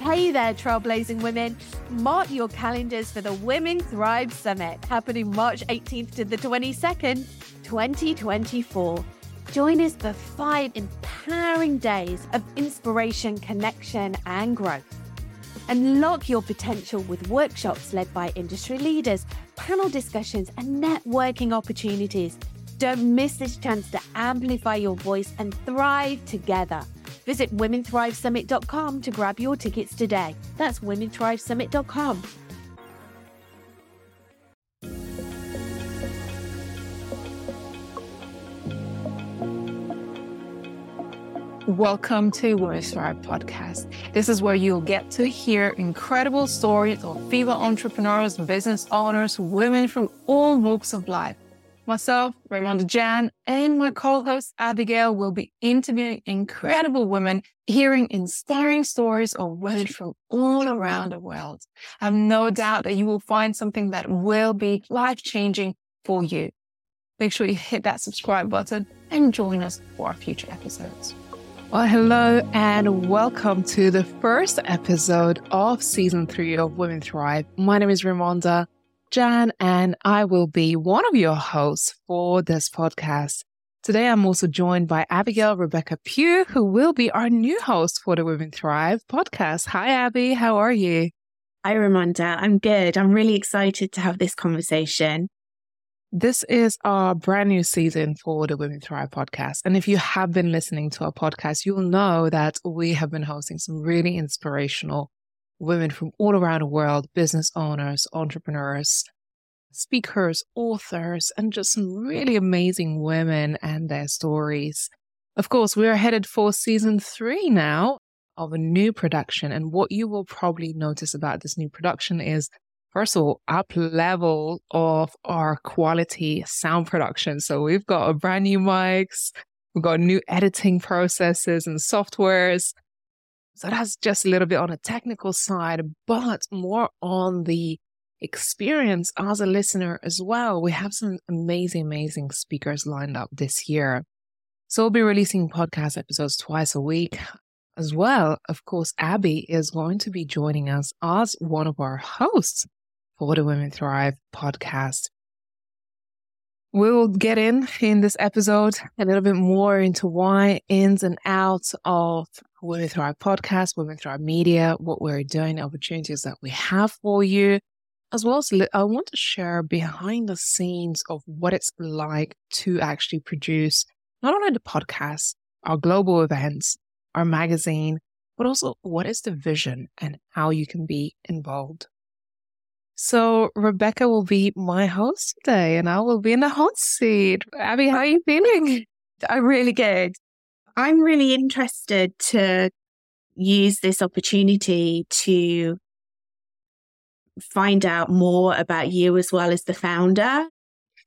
Hey there, trailblazing women. Mark your calendars for the Women Thrive Summit happening March 18th to the 22nd, 2024. Join us for five empowering days of inspiration, connection, and growth. Unlock your potential with workshops led by industry leaders, panel discussions, and networking opportunities. Don't miss this chance to amplify your voice and thrive together. Visit WomenThriveSummit.com to grab your tickets today. That's WomenThriveSummit.com. Welcome to Women Thrive podcast. This is where you'll get to hear incredible stories of female entrepreneurs, business owners, women from all walks of life. Myself, Raimonda Jan, and my co-host Abigail will be interviewing incredible women, hearing inspiring stories of women from all around the world. I have no doubt that you will find something that will be life-changing for you. Make sure you hit that subscribe button and join us for our future episodes. Well, hello and welcome to the first episode of season three of Women Thrive. My name is Raimonda Jan, and I will be one of your hosts for this podcast. Today, I'm also joined by Abigail Rebecca Pugh, who will be our new host for the Women Thrive podcast. Hi, Abby. How are you? Hi, Raimonda. I'm good. I'm really excited to have this conversation. This is our brand new season for the Women Thrive podcast. And if you have been listening to our podcast, you'll know that we have been hosting some really inspirational women from all around the world, business owners, entrepreneurs, speakers, authors, and just some really amazing women and their stories. Of course, we are headed for season three now of a new production. And what you will probably notice about this new production is first of all, up level of our quality sound production. So we've got a brand new mics, we've got new editing processes and softwares. So that's just a little bit on a technical side, but more on the experience as a listener as well. We have some amazing, amazing speakers lined up this year. So we'll be releasing podcast episodes twice a week as well. Of course, Abby is going to be joining us as one of our hosts for the Women Thrive podcast. We'll get in in this episode a little bit more into why ins and outs of Women Thrive podcast, Women Thrive media, what we're doing, opportunities that we have for you, as well as I want to share behind the scenes of what it's like to actually produce not only the podcast, our global events, our magazine, but also what is the vision and how you can be involved. So Rebecca will be my host today and I will be in the hot seat. Abby, how are you feeling? I'm really good. I'm really interested to use this opportunity to find out more about you as well as the founder,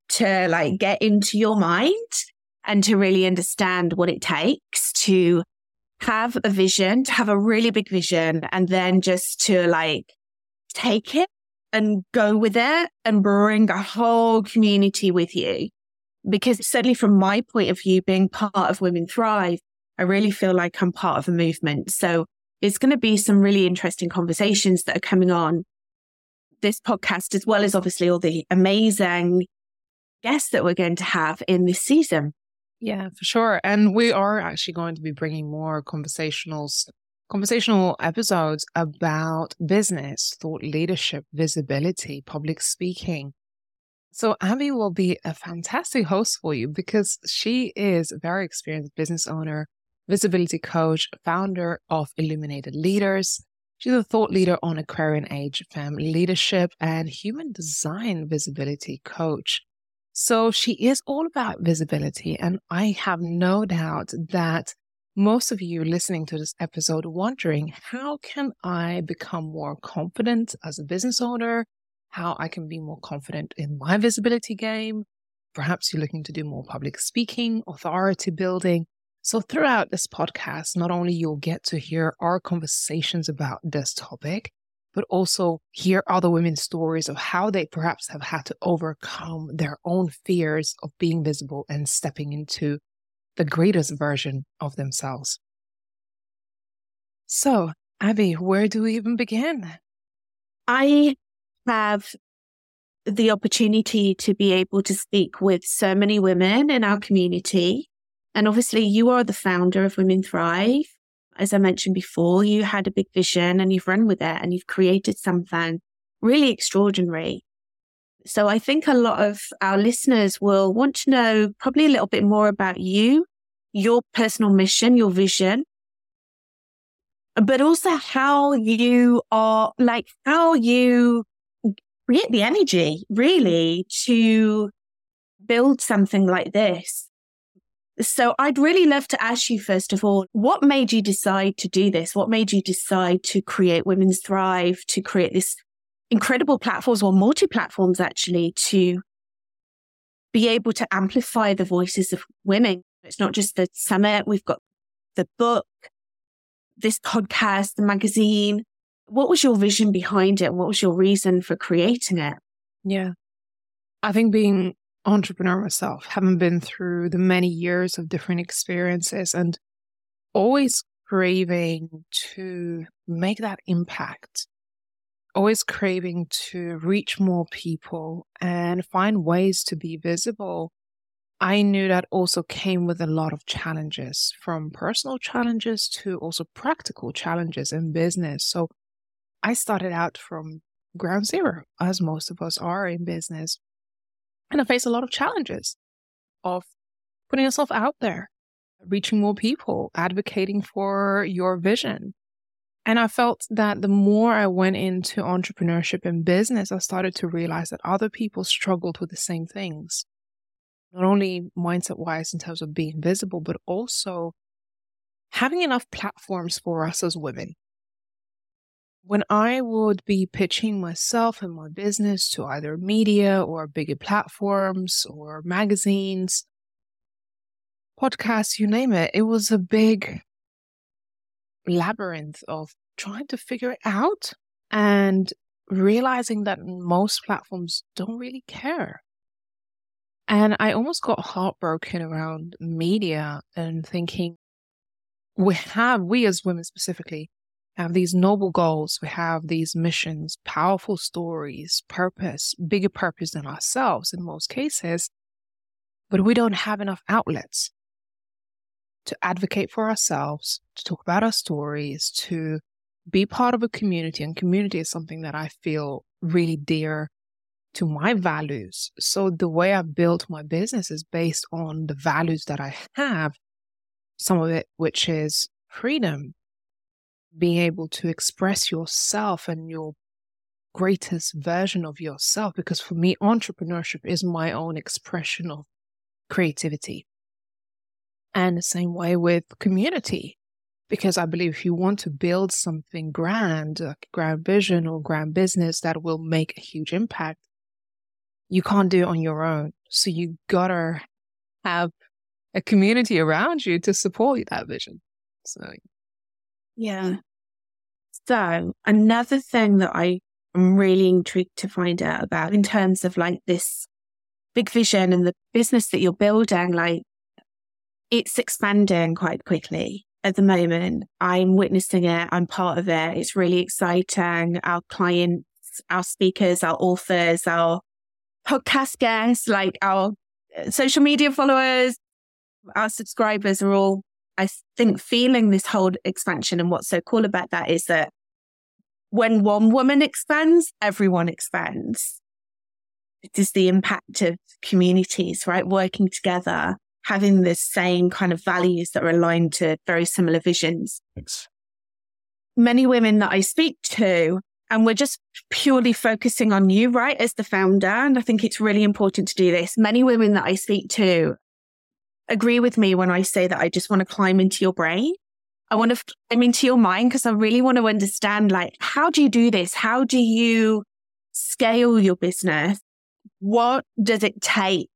to like get into your mind and to really understand what it takes to have a vision, to have a really big vision, and then just to like take it and go with it and bring a whole community with you. Because certainly from my point of view, being part of Women Thrive, I really feel like I'm part of a movement. So it's going to be some really interesting conversations that are coming on this podcast, as well as obviously all the amazing guests that we're going to have in this season. Yeah, for sure. And we are actually going to be bringing more conversationals conversational episodes about business, thought leadership, visibility, public speaking. So Abby will be a fantastic host for you because she is a very experienced business owner, visibility coach, founder of Illuminated Leaders. She's a thought leader on Aquarian Age family leadership and human design visibility coach. So she is all about visibility. And I have no doubt that most of you listening to this episode wondering how can I become more confident as a business owner? How I can be more confident in my visibility game? Perhaps you're looking to do more public speaking, authority building. So throughout this podcast, not only you'll get to hear our conversations about this topic, but also hear other women's stories of how they perhaps have had to overcome their own fears of being visible and stepping into the greatest version of themselves. So, Abby, where do we even begin? I have the opportunity to be able to speak with so many women in our community. And obviously, you are the founder of Women Thrive. As I mentioned before, you had a big vision and you've run with it and you've created something really extraordinary. So I think a lot of our listeners will want to know probably a little bit more about you, your personal mission, your vision, but also how you are like, how you create the energy really to build something like this. So I'd really love to ask you, first of all, what made you decide to do this? What made you decide to create Women's Thrive, to create this incredible platforms or multi platforms actually to be able to amplify the voices of women? It's not just the summit. We've got the book, this podcast, the magazine. What was your vision behind it? What was your reason for creating it? Yeah. I think being entrepreneur myself, having been through the many years of different experiences and always craving to make that impact, always craving to reach more people and find ways to be visible I knew that also came with a lot of challenges from personal challenges to also practical challenges in business. So I started out from ground zero, as most of us are in business. And I faced a lot of challenges of putting yourself out there, reaching more people, advocating for your vision. And I felt that the more I went into entrepreneurship and business, I started to realize that other people struggled with the same things not only mindset wise in terms of being visible, but also having enough platforms for us as women. When I would be pitching myself and my business to either media or bigger platforms or magazines, podcasts, you name it, it was a big labyrinth of trying to figure it out and realizing that most platforms don't really care. And I almost got heartbroken around media and thinking we have, we as women specifically, have these noble goals. We have these missions, powerful stories, purpose, bigger purpose than ourselves in most cases. But we don't have enough outlets to advocate for ourselves, to talk about our stories, to be part of a community. And community is something that I feel really dear to my values. So the way I built my business is based on the values that I have. Some of it, which is freedom, being able to express yourself and your greatest version of yourself. Because for me, entrepreneurship is my own expression of creativity. And the same way with community. Because I believe if you want to build something grand, like grand vision or grand business that will make a huge impact, you can't do it on your own. So you gotta have a community around you to support that vision. So, yeah. So another thing that I am really intrigued to find out about in terms of like this big vision and the business that you're building, like it's expanding quite quickly at the moment. I'm witnessing it. I'm part of it. It's really exciting. Our clients, our speakers, our authors, our podcast guests, like our uh, social media followers, our subscribers are all, I think, feeling this whole expansion. And what's so cool about that is that when one woman expands, everyone expands. It is the impact of communities, right? Working together, having the same kind of values that are aligned to very similar visions. Thanks. Many women that I speak to and we're just purely focusing on you, right, as the founder. And I think it's really important to do this. Many women that I speak to agree with me when I say that I just want to climb into your brain. I want to climb into your mind because I really want to understand, like, how do you do this? How do you scale your business? What does it take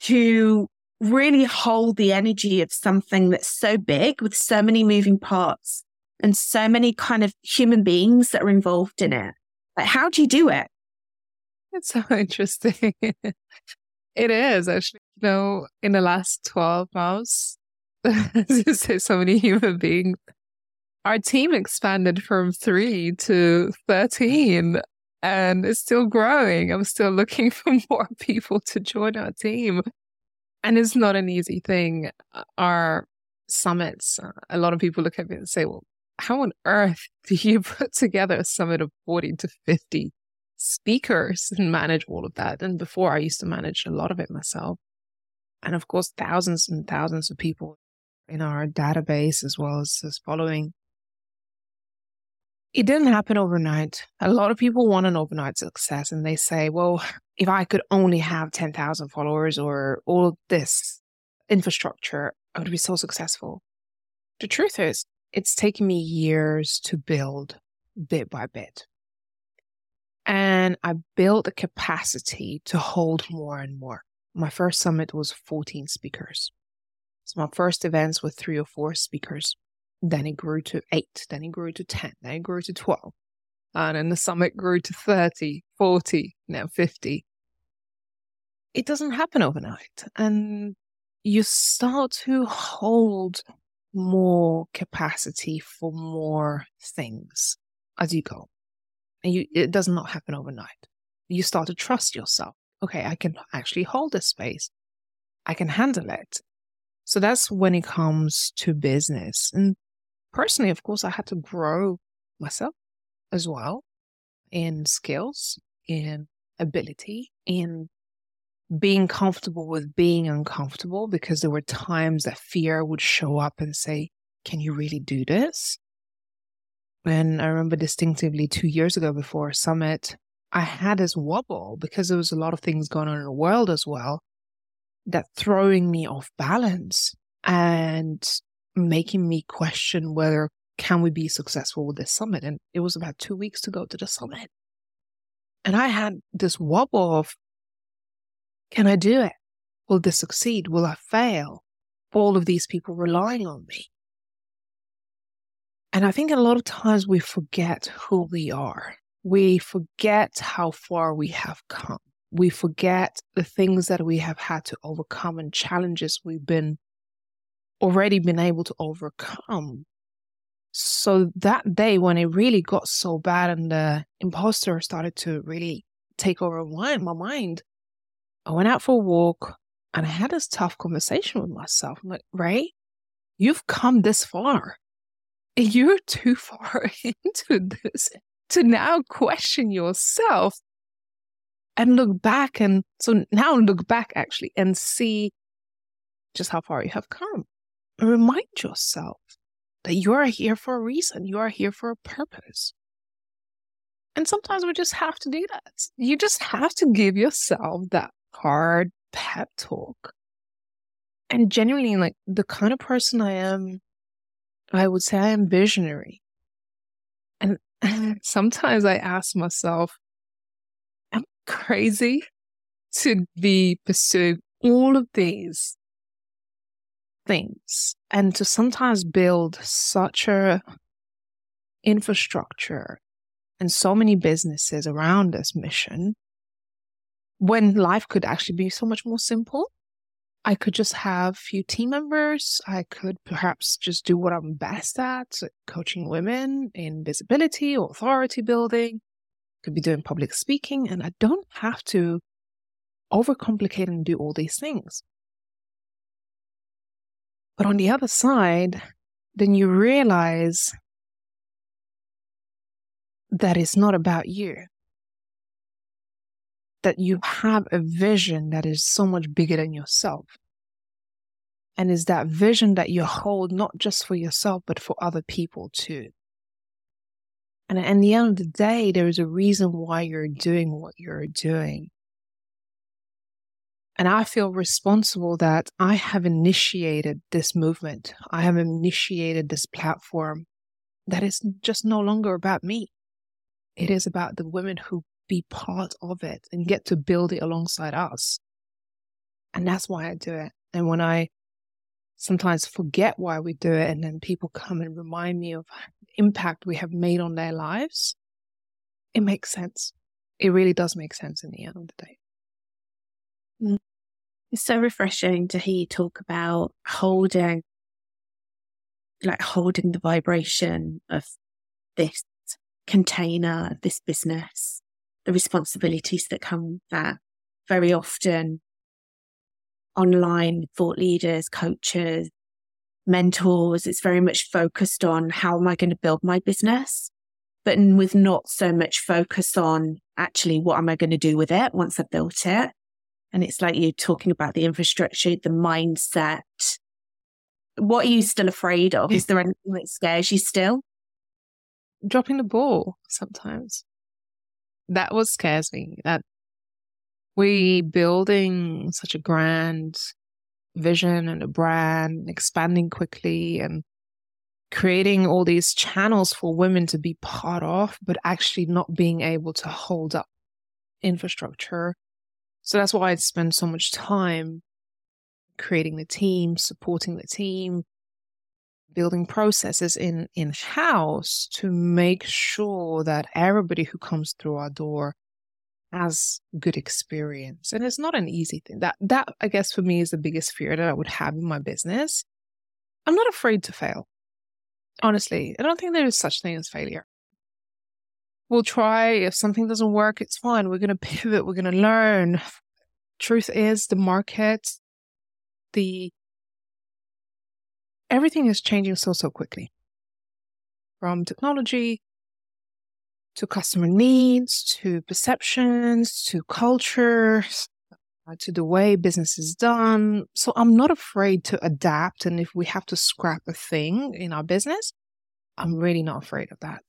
to really hold the energy of something that's so big with so many moving parts and so many kind of human beings that are involved in it. Like, how do you do it? It's so interesting. it is actually, you know, in the last 12 months, there's so many human beings our team expanded from three to 13 and it's still growing. I'm still looking for more people to join our team. And it's not an easy thing. Our summits, uh, a lot of people look at me and say, well, how on earth do you put together a summit of 40 to 50 speakers and manage all of that? And before I used to manage a lot of it myself. And of course, thousands and thousands of people in our database as well as, as following. It didn't happen overnight. A lot of people want an overnight success and they say, well, if I could only have 10,000 followers or all this infrastructure, I would be so successful. The truth is, it's taken me years to build bit by bit. And I built a capacity to hold more and more. My first summit was 14 speakers. So my first events were three or four speakers. Then it grew to eight. Then it grew to 10. Then it grew to 12. And then the summit grew to 30, 40, now 50. It doesn't happen overnight. And you start to hold more capacity for more things as you go. And you, it does not happen overnight. You start to trust yourself. Okay, I can actually hold this space. I can handle it. So that's when it comes to business. And personally, of course, I had to grow myself as well in skills, in ability, in being comfortable with being uncomfortable because there were times that fear would show up and say, Can you really do this? And I remember distinctively two years ago before a summit, I had this wobble because there was a lot of things going on in the world as well that throwing me off balance and making me question whether can we be successful with this summit. And it was about two weeks to go to the summit. And I had this wobble of can I do it? Will this succeed? Will I fail? All of these people relying on me. And I think a lot of times we forget who we are. We forget how far we have come. We forget the things that we have had to overcome and challenges we've been already been able to overcome. So that day when it really got so bad and the imposter started to really take over my mind, I went out for a walk and I had this tough conversation with myself. I'm like, Ray, you've come this far. You're too far into this to now question yourself and look back. And so now look back actually and see just how far you have come. Remind yourself that you are here for a reason. You are here for a purpose. And sometimes we just have to do that. You just have to give yourself that hard pep talk. And genuinely, like the kind of person I am, I would say I am visionary. And sometimes I ask myself, am I crazy to be pursuing all of these things and to sometimes build such a infrastructure and so many businesses around this mission when life could actually be so much more simple. I could just have a few team members. I could perhaps just do what I'm best at, coaching women in visibility or authority building. Could be doing public speaking, and I don't have to overcomplicate and do all these things. But on the other side, then you realize that it's not about you that you have a vision that is so much bigger than yourself. And is that vision that you hold not just for yourself, but for other people too. And at the end of the day, there is a reason why you're doing what you're doing. And I feel responsible that I have initiated this movement. I have initiated this platform that is just no longer about me. It is about the women who be part of it and get to build it alongside us. And that's why I do it. And when I sometimes forget why we do it, and then people come and remind me of impact we have made on their lives, it makes sense. It really does make sense in the end of the day. It's so refreshing to hear you talk about holding like holding the vibration of this container, this business, the responsibilities that come with that. Very often, online thought leaders, coaches, mentors, it's very much focused on how am I going to build my business, but with not so much focus on actually what am I going to do with it once I've built it. And it's like you're talking about the infrastructure, the mindset. What are you still afraid of? Is there anything that scares you still? Dropping the ball sometimes. That what scares me. That we building such a grand vision and a brand, expanding quickly and creating all these channels for women to be part of, but actually not being able to hold up infrastructure. So that's why I spend so much time creating the team, supporting the team, building processes in in house to make sure that everybody who comes through our door has good experience. And it's not an easy thing. That that I guess for me is the biggest fear that I would have in my business. I'm not afraid to fail. Honestly, I don't think there is such thing as failure. We'll try. If something doesn't work, it's fine. We're going to pivot. We're going to learn. Truth is, the market, the everything is changing so so quickly. From technology to customer needs, to perceptions, to cultures, uh, to the way business is done. So I'm not afraid to adapt. And if we have to scrap a thing in our business, I'm really not afraid of that.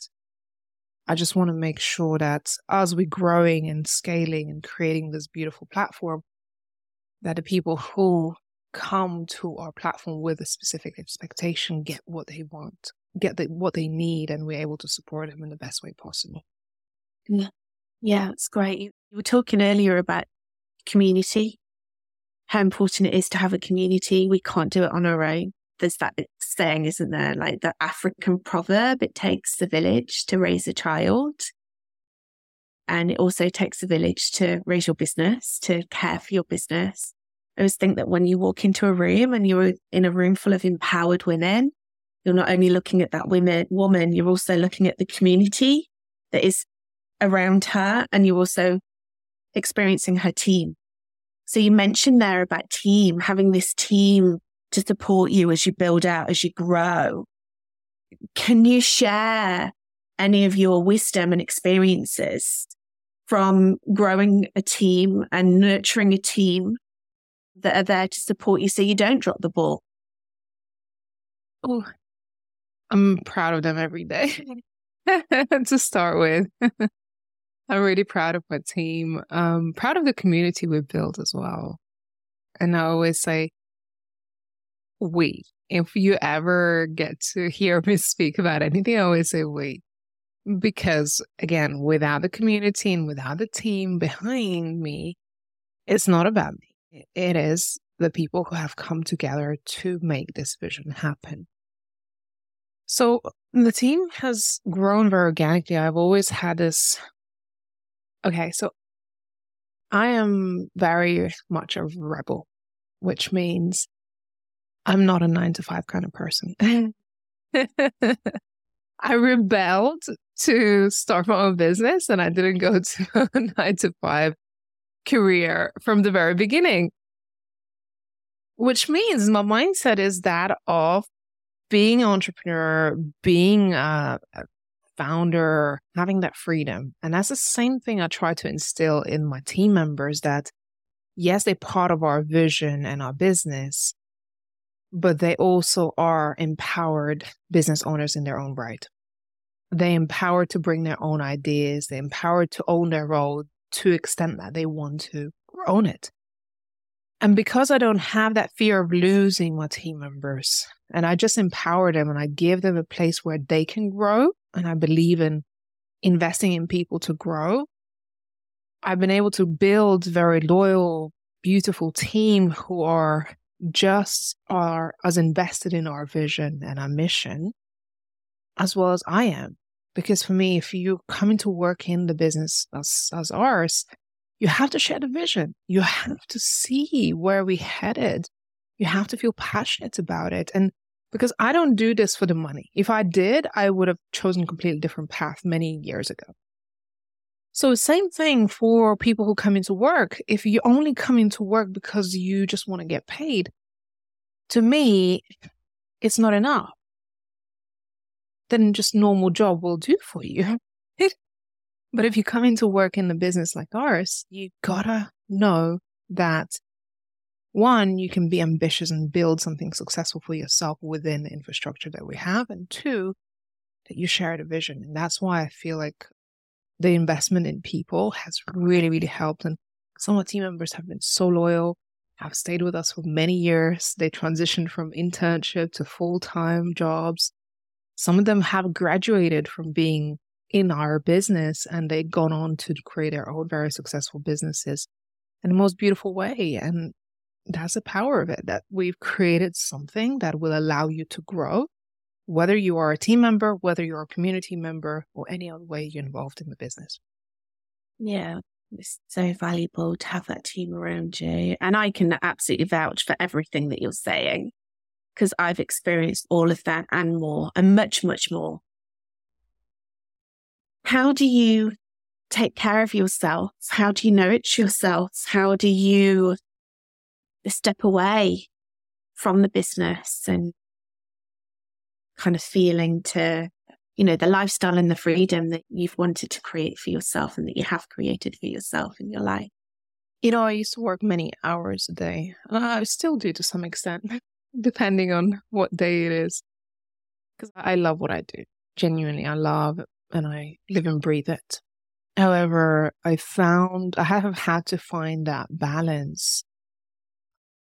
I just want to make sure that as we're growing and scaling and creating this beautiful platform, that the people who come to our platform with a specific expectation get what they want get the, what they need and we're able to support them in the best way possible. Yeah, it's great. You were talking earlier about community, how important it is to have a community. We can't do it on our own. There's that saying, isn't there? Like the African proverb, it takes a village to raise a child. And it also takes a village to raise your business, to care for your business. I always think that when you walk into a room and you're in a room full of empowered women, you're not only looking at that women, woman, you're also looking at the community that is around her and you're also experiencing her team. So you mentioned there about team, having this team to support you as you build out, as you grow. Can you share any of your wisdom and experiences from growing a team and nurturing a team that are there to support you so you don't drop the ball? Oh, I'm proud of them every day to start with. I'm really proud of my team. Um, proud of the community we've built as well. And I always say, we. If you ever get to hear me speak about anything, I always say we. Because again, without the community and without the team behind me, it's not about me. It is the people who have come together to make this vision happen. So the team has grown very organically. I've always had this. Okay, so I am very much a rebel, which means I'm not a nine to five kind of person. I rebelled to start my own business and I didn't go to a nine to five career from the very beginning, which means my mindset is that of being an entrepreneur, being a, founder, having that freedom. And that's the same thing I try to instill in my team members that yes, they're part of our vision and our business, but they also are empowered business owners in their own right. They empowered to bring their own ideas. They empowered to own their role to extent that they want to own it. And because I don't have that fear of losing my team members, and I just empower them and I give them a place where they can grow, and I believe in investing in people to grow, I've been able to build very loyal, beautiful team who are just are as invested in our vision and our mission as well as I am. Because for me, if you come into work in the business as, as ours, you have to share the vision. You have to see where we headed. You have to feel passionate about it. And because I don't do this for the money. If I did, I would have chosen a completely different path many years ago. So, same thing for people who come into work. If you only come into work because you just want to get paid, to me, it's not enough. Then just normal job will do for you. but if you come into work in the business like ours, you gotta know that one, you can be ambitious and build something successful for yourself within the infrastructure that we have. And two, that you share the vision. And that's why I feel like the investment in people has really, really helped. And some of our team members have been so loyal, have stayed with us for many years. They transitioned from internship to full time jobs. Some of them have graduated from being in our business and they've gone on to create their own very successful businesses in the most beautiful way. And that's the power of it that we've created something that will allow you to grow whether you are a team member, whether you're a community member, or any other way you're involved in the business. Yeah, it's so valuable to have that team around you. And I can absolutely vouch for everything that you're saying because I've experienced all of that and more, and much, much more. How do you take care of yourself? How do you nourish yourself? How do you step away from the business and kind of feeling to, you know, the lifestyle and the freedom that you've wanted to create for yourself and that you have created for yourself in your life? You know, I used to work many hours a day, and I still do to some extent, depending on what day it is. Because I love what I do. Genuinely, I love and I live and breathe it. However, I found I have had to find that balance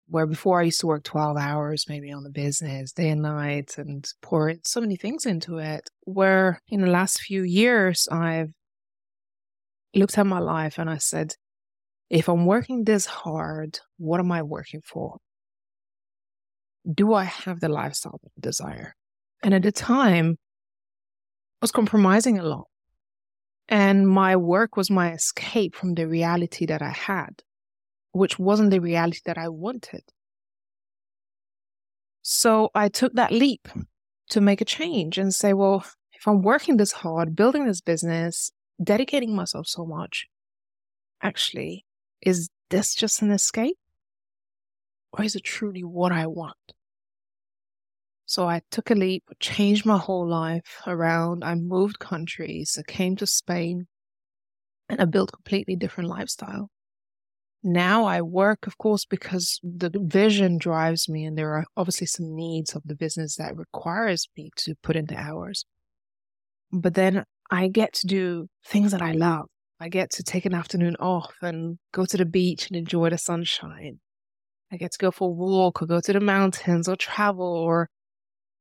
where before I used to work 12 hours maybe on the business day and night and pour so many things into it. Where in the last few years, I've looked at my life and I said, if I'm working this hard, what am I working for? Do I have the lifestyle that I desire? And at the time, I was compromising a lot. And my work was my escape from the reality that I had which wasn't the reality that I wanted. So I took that leap hmm. to make a change and say, well, if I'm working this hard, building this business, dedicating myself so much, actually, is this just an escape? Or is it truly what I want? So I took a leap, changed my whole life around. I moved countries, I came to Spain, and I built a completely different lifestyle now I work, of course, because the vision drives me, and there are obviously some needs of the business that requires me to put in the hours. But then I get to do things that I love. I get to take an afternoon off and go to the beach and enjoy the sunshine. I get to go for a walk or go to the mountains or travel or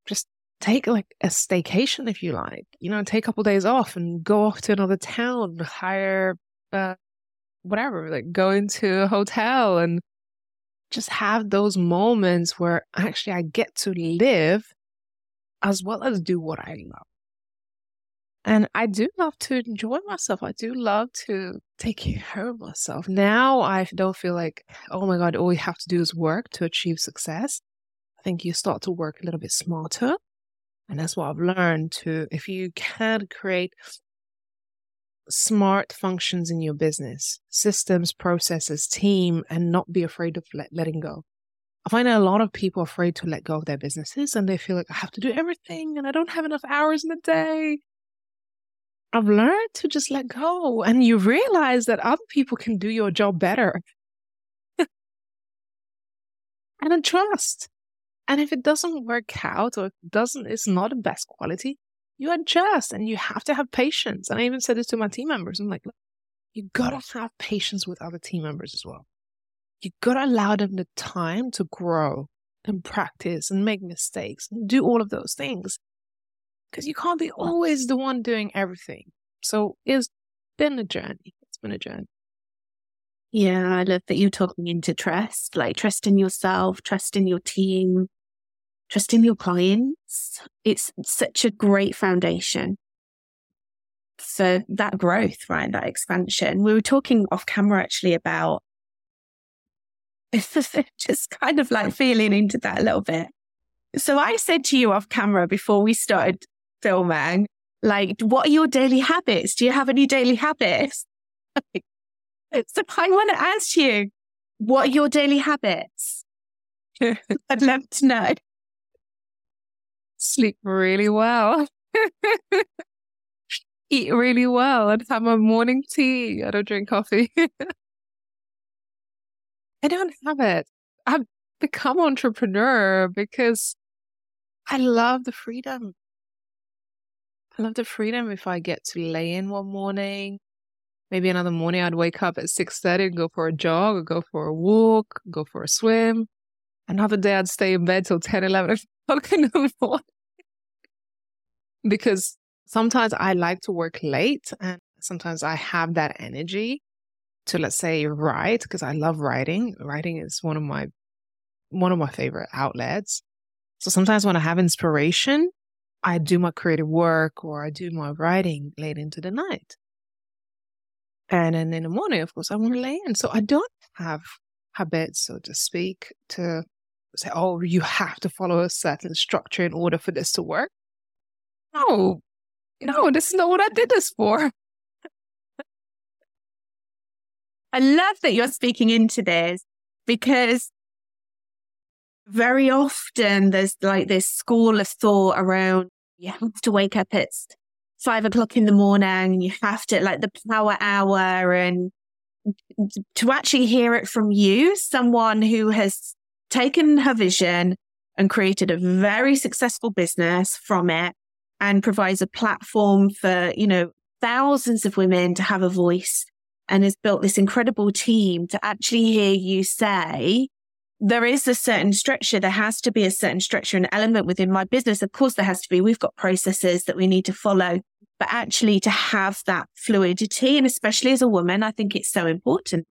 just take like a staycation if you like. You know, take a couple of days off and go off to another town, hire uh, whatever, like go into a hotel and just have those moments where actually I get to live as well as do what I love. And I do love to enjoy myself. I do love to take care of myself. Now I don't feel like, oh my God, all you have to do is work to achieve success. I think you start to work a little bit smarter. And that's what I've learned to, if you can create smart functions in your business, systems, processes, team, and not be afraid of let, letting go. I find that a lot of people are afraid to let go of their businesses and they feel like I have to do everything and I don't have enough hours in the day. I've learned to just let go and you realize that other people can do your job better. and then trust. And if it doesn't work out or it doesn't, it's not the best quality, you adjust and you have to have patience. And I even said this to my team members. I'm like, look, you gotta have patience with other team members as well. You gotta allow them the time to grow and practice and make mistakes and do all of those things. Because you can't be always the one doing everything. So it's been a journey. It's been a journey. Yeah, I love that you're talking into trust, like trust in yourself, trust in your team, trusting your clients. It's such a great foundation for that growth, right? That expansion. We were talking off camera actually about just kind of like feeling into that a little bit. So I said to you off camera before we started filming, like, what are your daily habits? Do you have any daily habits? so I want to ask you, what are your daily habits? I'd love to know. Sleep really well. Eat really well and have my morning tea. I don't drink coffee. I don't have it. I've become entrepreneur because I love the freedom. I love the freedom if I get to lay in one morning. Maybe another morning I'd wake up at 6.30 and go for a jog or go for a walk, go for a swim. Another day I'd stay in bed till 10, 11 the morning. because sometimes I like to work late and sometimes I have that energy to let's say write because I love writing. Writing is one of my one of my favorite outlets. So sometimes when I have inspiration, I do my creative work or I do my writing late into the night. And then in the morning, of course, I want to lay in. So I don't have habits, so to speak, to say, oh, you have to follow a certain structure in order for this to work. No, no, this is not what I did this for. I love that you're speaking into this because very often there's like this school of thought around you have to wake up at five o'clock in the morning, you have to like the power hour and to actually hear it from you, someone who has taken her vision and created a very successful business from it and provides a platform for, you know, thousands of women to have a voice and has built this incredible team to actually hear you say, there is a certain structure. There has to be a certain structure and element within my business. Of course, there has to be. We've got processes that we need to follow, but actually to have that fluidity. And especially as a woman, I think it's so important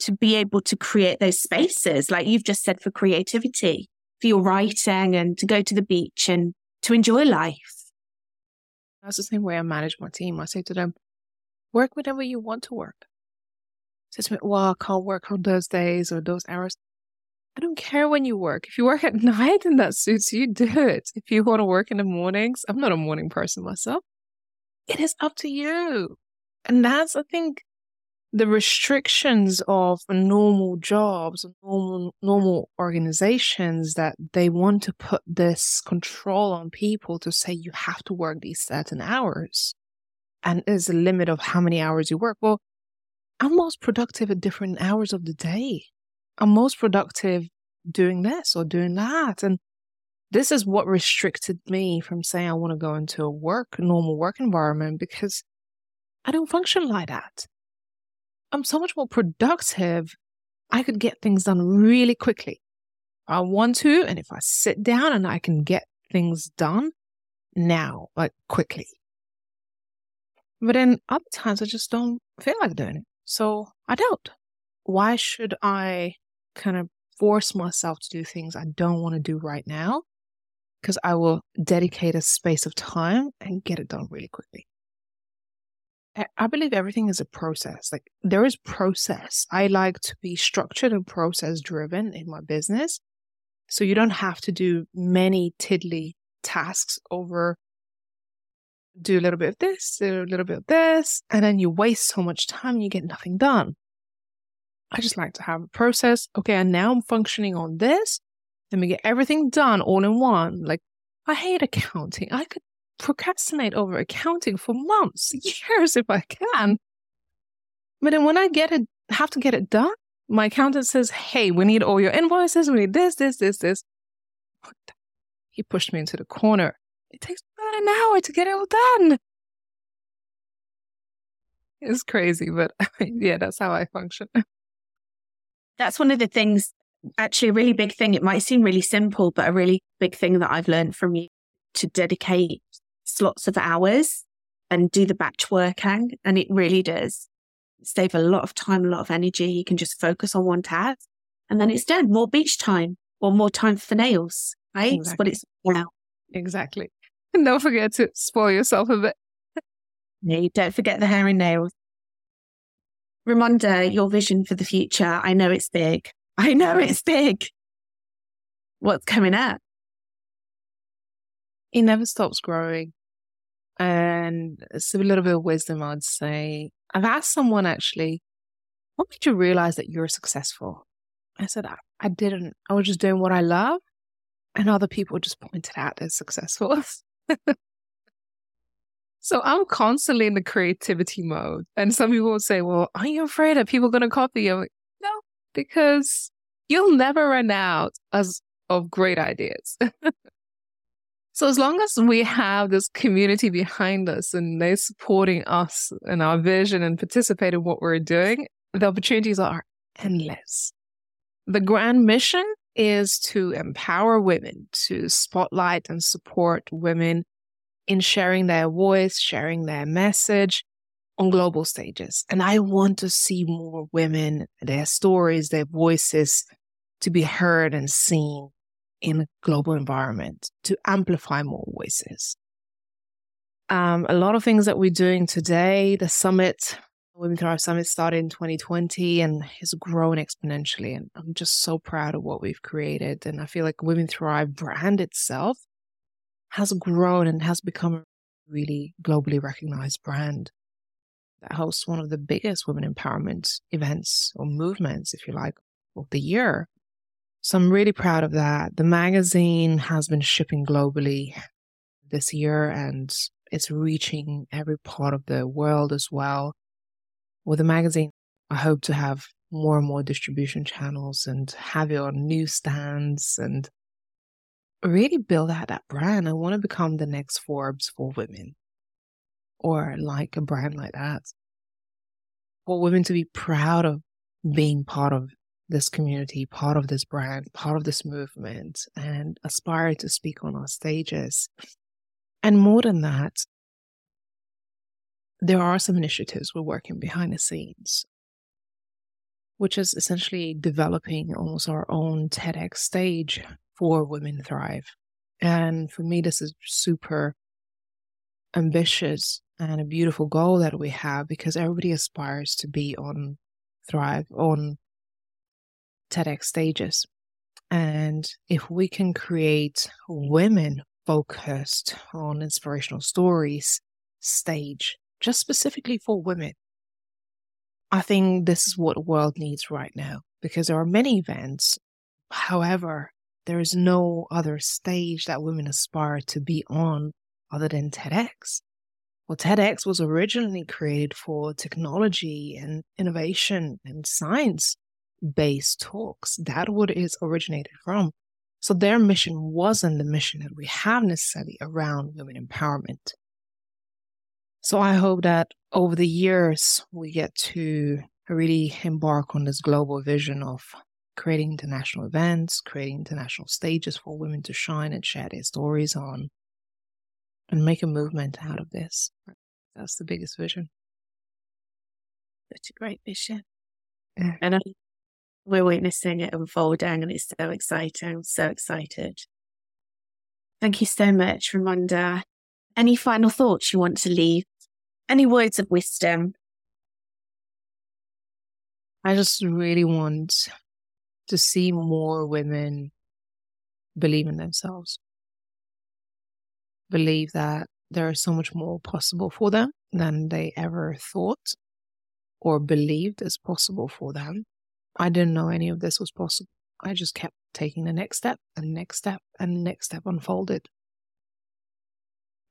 to be able to create those spaces, like you've just said, for creativity, for your writing and to go to the beach and to enjoy life. That's the same way I manage my team. I say to them, Work whenever you want to work. Says me, well, I can't work on those days or those hours. I don't care when you work. If you work at night and that suits you, do it. If you want to work in the mornings, I'm not a morning person myself. It is up to you. And that's, I think, the restrictions of normal jobs, normal, normal organizations that they want to put this control on people to say you have to work these certain hours and there's a limit of how many hours you work. Well, I'm most productive at different hours of the day. I'm most productive doing this or doing that. And this is what restricted me from saying I want to go into a work, normal work environment because I don't function like that. I'm so much more productive. I could get things done really quickly. I want to, and if I sit down and I can get things done now, like quickly. But then other times I just don't feel like doing it. So I don't. Why should I kind of force myself to do things I don't want to do right now? Because I will dedicate a space of time and get it done really quickly. I believe everything is a process. Like there is process. I like to be structured and process driven in my business. So you don't have to do many tiddly tasks over do a little bit of this, do a little bit of this, and then you waste so much time and you get nothing done. I just like to have a process. Okay, and now I'm functioning on this. Let me get everything done all in one. Like, I hate accounting. I could procrastinate over accounting for months, years if I can. But then when I get it, have to get it done, my accountant says, Hey, we need all your invoices. We need this, this, this, this. He pushed me into the corner. It takes about an hour to get it all done. It's crazy, but yeah, that's how I function. That's one of the things, actually, a really big thing. It might seem really simple, but a really big thing that I've learned from you to dedicate slots of hours and do the batch working. And it really does save a lot of time, a lot of energy. You can just focus on one task and then it's done. More beach time or more time for nails, right? Exactly. what it's now. Exactly. And don't forget to spoil yourself a bit. No, don't forget the hair and nails. Raimonda, your vision for the future. I know it's big. I know it's big. What's coming up? It never stops growing. And it's a little bit of wisdom, I'd say. I've asked someone actually, what made you realize that you're successful? I said, I, I didn't. I was just doing what I love. And other people just pointed out as successful. so I'm constantly in the creativity mode. And some people would say, well, are you afraid that people are going to copy you? Like, no, because you'll never run out as, of great ideas. so as long as we have this community behind us and they're supporting us and our vision and participate in what we're doing, the opportunities are endless. The grand mission is to empower women, to spotlight and support women in sharing their voice, sharing their message on global stages. And I want to see more women, their stories, their voices to be heard and seen in a global environment to amplify more voices. Um, a lot of things that we're doing today, the summit Women Thrive Summit started in 2020 and has grown exponentially. And I'm just so proud of what we've created. And I feel like Women Thrive brand itself has grown and has become a really globally recognized brand that hosts one of the biggest women empowerment events or movements, if you like, of the year. So I'm really proud of that. The magazine has been shipping globally this year and it's reaching every part of the world as well with the magazine, I hope to have more and more distribution channels and have it on newsstands and really build out that brand. I want to become the next Forbes for women or like a brand like that. For women to be proud of being part of this community, part of this brand, part of this movement, and aspire to speak on our stages. And more than that, there are some initiatives we're working behind the scenes, which is essentially developing almost our own TEDx stage for Women Thrive. And for me, this is super ambitious and a beautiful goal that we have because everybody aspires to be on Thrive, on TEDx stages. And if we can create women focused on inspirational stories stage just specifically for women. I think this is what the world needs right now because there are many events. However, there is no other stage that women aspire to be on other than TEDx. Well, TEDx was originally created for technology and innovation and science based talks. That what is originated from. So their mission wasn't the mission that we have necessarily around women empowerment. So I hope that over the years, we get to really embark on this global vision of creating international events, creating international stages for women to shine and share their stories on, and make a movement out of this. That's the biggest vision. Such a great vision. Yeah. And I, we're witnessing it unfolding, and it's so exciting. I'm so excited. Thank you so much, Raimonda. Any final thoughts you want to leave any words of wisdom? I just really want to see more women believe in themselves, believe that there is so much more possible for them than they ever thought or believed is possible for them. I didn't know any of this was possible. I just kept taking the next step and next step and next step unfolded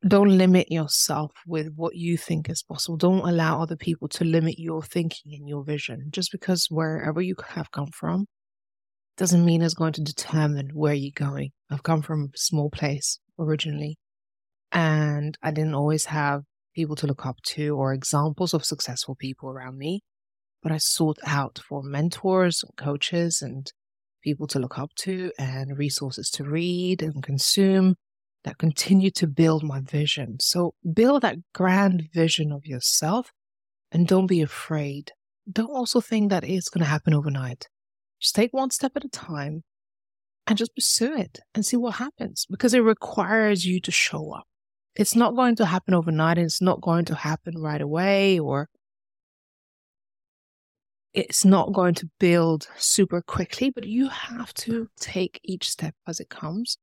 don't limit yourself with what you think is possible. Don't allow other people to limit your thinking and your vision. Just because wherever you have come from doesn't mean it's going to determine where you're going. I've come from a small place originally, and I didn't always have people to look up to or examples of successful people around me. But I sought out for mentors and coaches and people to look up to and resources to read and consume that continue to build my vision. So build that grand vision of yourself and don't be afraid. Don't also think that it's going to happen overnight. Just take one step at a time and just pursue it and see what happens because it requires you to show up. It's not going to happen overnight and it's not going to happen right away or it's not going to build super quickly, but you have to take each step as it comes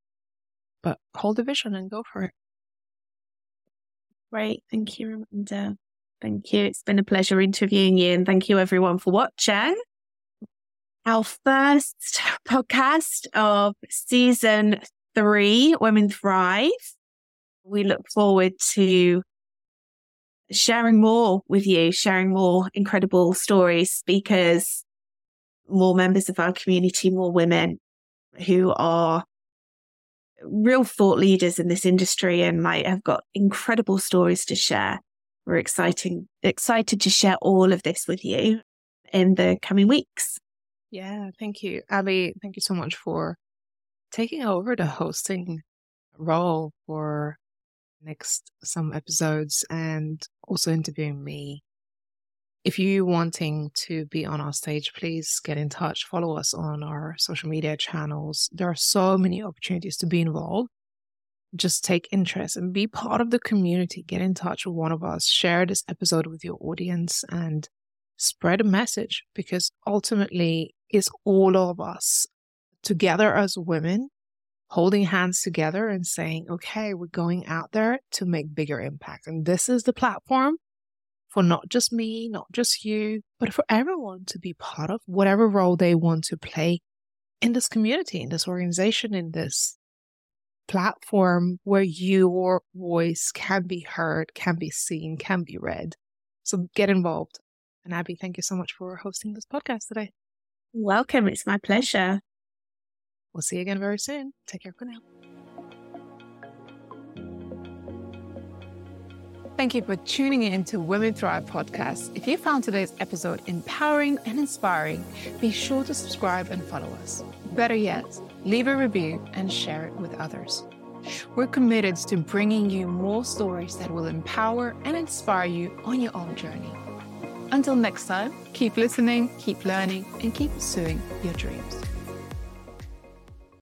but hold the vision and go for it. Great. Thank you, Raimonda. Thank you. It's been a pleasure interviewing you, and thank you everyone for watching. Our first podcast of season three, Women Thrive. We look forward to sharing more with you, sharing more incredible stories, speakers, more members of our community, more women who are real thought leaders in this industry and might have got incredible stories to share. We're exciting, excited to share all of this with you in the coming weeks. Yeah, thank you. Abby, thank you so much for taking over the hosting role for next some episodes and also interviewing me. If you wanting to be on our stage, please get in touch. Follow us on our social media channels. There are so many opportunities to be involved. Just take interest and be part of the community. Get in touch with one of us. Share this episode with your audience and spread a message because ultimately it's all of us together as women holding hands together and saying, okay, we're going out there to make bigger impact. And this is the platform for not just me, not just you, but for everyone to be part of whatever role they want to play in this community, in this organization, in this platform where your voice can be heard, can be seen, can be read. So get involved. And Abby, thank you so much for hosting this podcast today. Welcome. It's my pleasure. We'll see you again very soon. Take care for now. Thank you for tuning in to Women Thrive podcast. If you found today's episode empowering and inspiring, be sure to subscribe and follow us. Better yet, leave a review and share it with others. We're committed to bringing you more stories that will empower and inspire you on your own journey. Until next time, keep listening, keep learning, and keep pursuing your dreams.